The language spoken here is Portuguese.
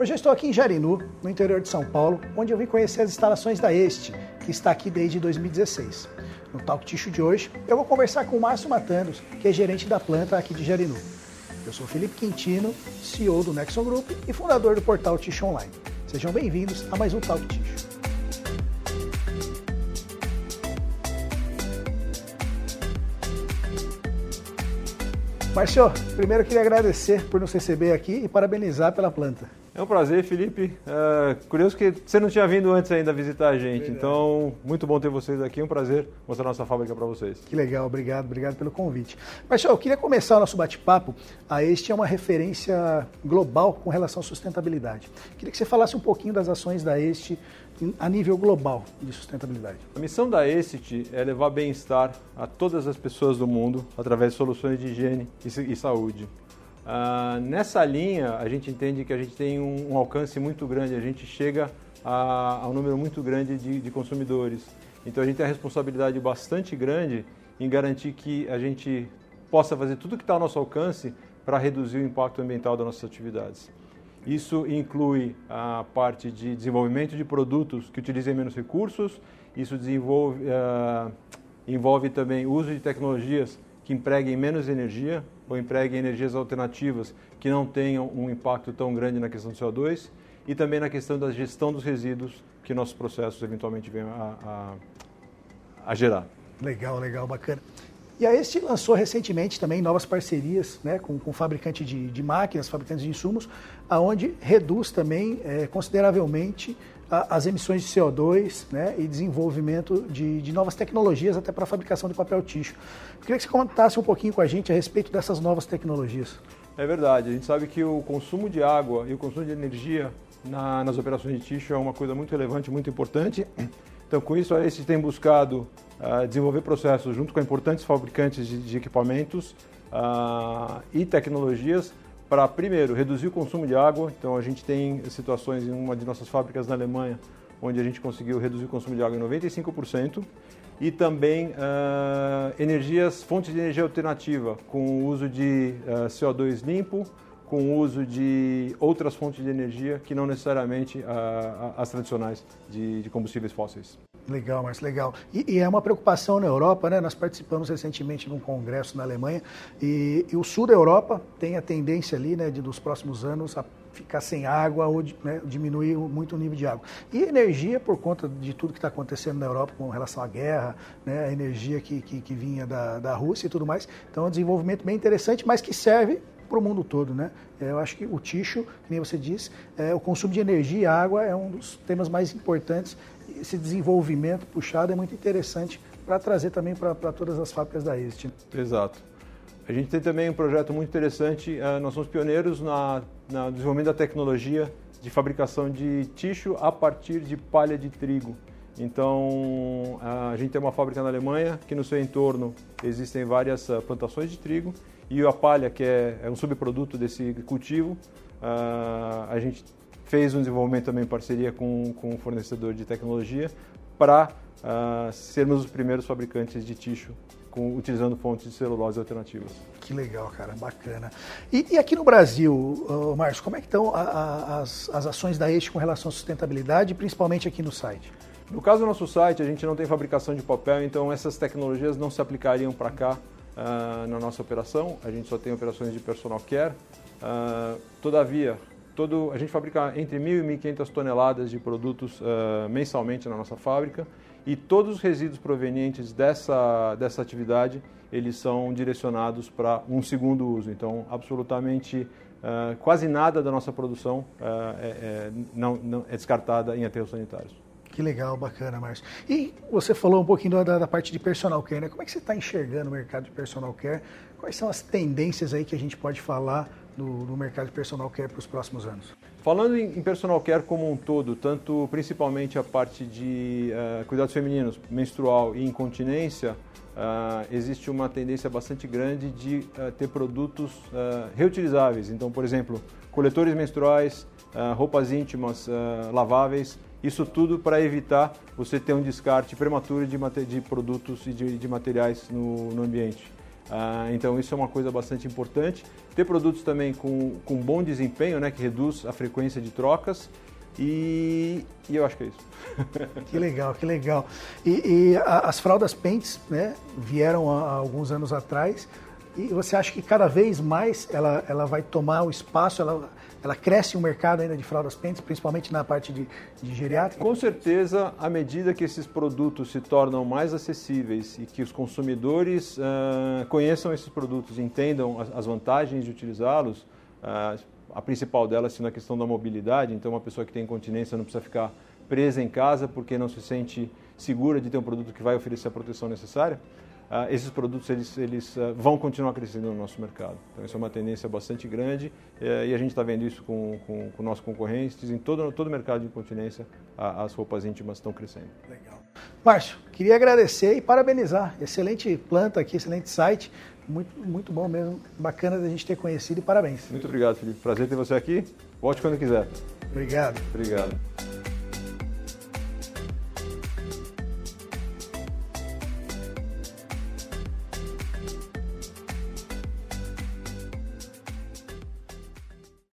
Hoje eu estou aqui em Jarinu, no interior de São Paulo, onde eu vim conhecer as instalações da Este, que está aqui desde 2016. No Talk Ticho de hoje, eu vou conversar com o Márcio Matanos, que é gerente da planta aqui de Jarinu. Eu sou Felipe Quintino, CEO do Nexon Group e fundador do portal Ticho Online. Sejam bem-vindos a mais um Talk Ticho. Márcio, primeiro eu queria agradecer por nos receber aqui e parabenizar pela planta. É um prazer, Felipe. É, curioso que você não tinha vindo antes ainda visitar a gente, Verdade. então muito bom ter vocês aqui. É um prazer mostrar nossa fábrica para vocês. Que legal, obrigado, obrigado pelo convite. Marcelo, eu queria começar o nosso bate-papo. A Este é uma referência global com relação à sustentabilidade. Queria que você falasse um pouquinho das ações da Este a nível global de sustentabilidade. A missão da Este é levar bem-estar a todas as pessoas do mundo através de soluções de higiene e saúde. Uh, nessa linha, a gente entende que a gente tem um, um alcance muito grande, a gente chega a, a um número muito grande de, de, consumidores. Então a gente tem a responsabilidade bastante grande em garantir que a gente possa fazer tudo que está ao nosso alcance para reduzir o impacto ambiental das nossas atividades. Isso inclui a parte de desenvolvimento de produtos que utilizem menos recursos, isso desenvolve, uh, envolve também o uso de tecnologias que empreguem menos energia ou empreguem energias alternativas que não tenham um impacto tão grande na questão do CO2 e também na questão da gestão dos resíduos que nossos processos eventualmente venham a, a, a gerar. Legal, legal, bacana. E a Este lançou recentemente também novas parcerias né, com, com fabricante de, de máquinas, fabricantes de insumos, aonde reduz também é, consideravelmente as emissões de CO2 né, e desenvolvimento de, de novas tecnologias até para a fabricação de papel ticho. Eu queria que você contasse um pouquinho com a gente a respeito dessas novas tecnologias. É verdade, a gente sabe que o consumo de água e o consumo de energia na, nas operações de ticho é uma coisa muito relevante, muito importante. Então, com isso, a gente tem buscado uh, desenvolver processos junto com importantes fabricantes de, de equipamentos uh, e tecnologias para, primeiro, reduzir o consumo de água. Então, a gente tem situações em uma de nossas fábricas na Alemanha, onde a gente conseguiu reduzir o consumo de água em 95%, e também uh, energias, fontes de energia alternativa, com o uso de uh, ah, CO2 limpo, com o uso de outras fontes de energia que não necessariamente uh, as tradicionais de, de combustíveis fósseis. Legal, Márcio, legal. E, e, é uma preocupação na Europa, né? Nós participamos recentemente de um congresso na Alemanha e, e o sul da Europa tem a tendência ali, né, de, dos próximos anos a ficar sem água ou né, diminuir muito o nível de água. E energia, por conta de tudo que está acontecendo na Europa com relação à guerra, né, a energia que, que, que vinha da, da Rússia e tudo mais. Então é um desenvolvimento bem interessante, mas que serve para o mundo todo. Né? Eu acho que o ticho, nem você disse, é, o consumo de energia e água é um dos temas mais importantes. Esse desenvolvimento puxado é muito interessante para trazer também para todas as fábricas da Este. Exato. A gente tem também um projeto muito interessante, é, nós somos pioneiros na, no desenvolvimento da tecnologia de fabricação de ticho a partir de palha de trigo. Então, a gente tem uma fábrica na Alemanha que no seu entorno existem várias ah, plantações de trigo e a palha, que é, é um subproduto desse cultivo, uh, a gente fez um desenvolvimento também em parceria com, com um fornecedor de tecnologia para uh, sermos os primeiros fabricantes de ticho com, utilizando fontes de celulose alternativas. Que legal, cara, bacana. E, e aqui no Brasil, uh, Márcio, como é que estão a, a, as, as ações da Este com relação à sustentabilidade, principalmente aqui no site? No caso do nosso site, a gente não tem fabricação de papel, então essas tecnologias não se aplicariam para cá uh, na nossa operação. A gente só tem operações de personal care. Uh, todavia, todo, a gente fabrica entre 1.000 e 1.500 toneladas de produtos uh, mensalmente na nossa fábrica e todos os resíduos provenientes dessa, dessa atividade eles são direcionados para um segundo uso. Então, absolutamente quase nada da nossa produção é, é, não, não é descartada em aterros sanitários. Que legal, bacana, Márcio. E você falou um pouquinho da, da parte de personal care, né? Como é que você está enxergando o mercado de personal care? Quais são as tendências aí que a gente pode falar do, do mercado de personal care para os próximos anos? Falando em, personal care como um todo, tanto principalmente a parte de uh, cuidados femininos, menstrual e incontinência, uh, existe uma tendência bastante grande de uh, ter produtos reutilizáveis. Então, por exemplo, coletores menstruais, roupas íntimas laváveis, isso tudo para evitar você ter um descarte prematuro de, de produtos e de, de materiais no, no ambiente. Uh, então isso é uma coisa bastante importante. Ter produtos também com, com bom desempenho, né, que reduz a frequência de trocas e, e eu acho que é isso. que legal, que legal. E, e a, as fraldas Pentes né, vieram há alguns anos atrás e você acha que cada vez mais ela, ela vai tomar o espaço, ela, ela cresce o mercado ainda de fraldas pentes, principalmente na parte de, de geriátrica? Com certeza, à medida que esses produtos se tornam mais acessíveis e que os consumidores uh, conheçam esses produtos, entendam as, as vantagens de utilizá-los, uh, a principal delas sendo a questão da mobilidade, então uma pessoa que tem incontinência não precisa ficar presa em casa porque não se sente segura de ter um produto que vai oferecer a proteção necessária. Uh, esses produtos eles, eles uh, vão continuar crescendo no nosso mercado. Então, isso é uma tendência bastante grande uh, e a gente está vendo isso com, com, com nossos concorrentes. Em todo, todo o mercado de incontinência, as roupas íntimas estão crescendo. Legal. Márcio, queria agradecer e parabenizar. Excelente planta aqui, excelente site. Muito, muito bom mesmo. Bacana da gente ter conhecido e parabéns. Muito obrigado, Felipe. Prazer ter você aqui. Volte quando quiser. Obrigado. Obrigado.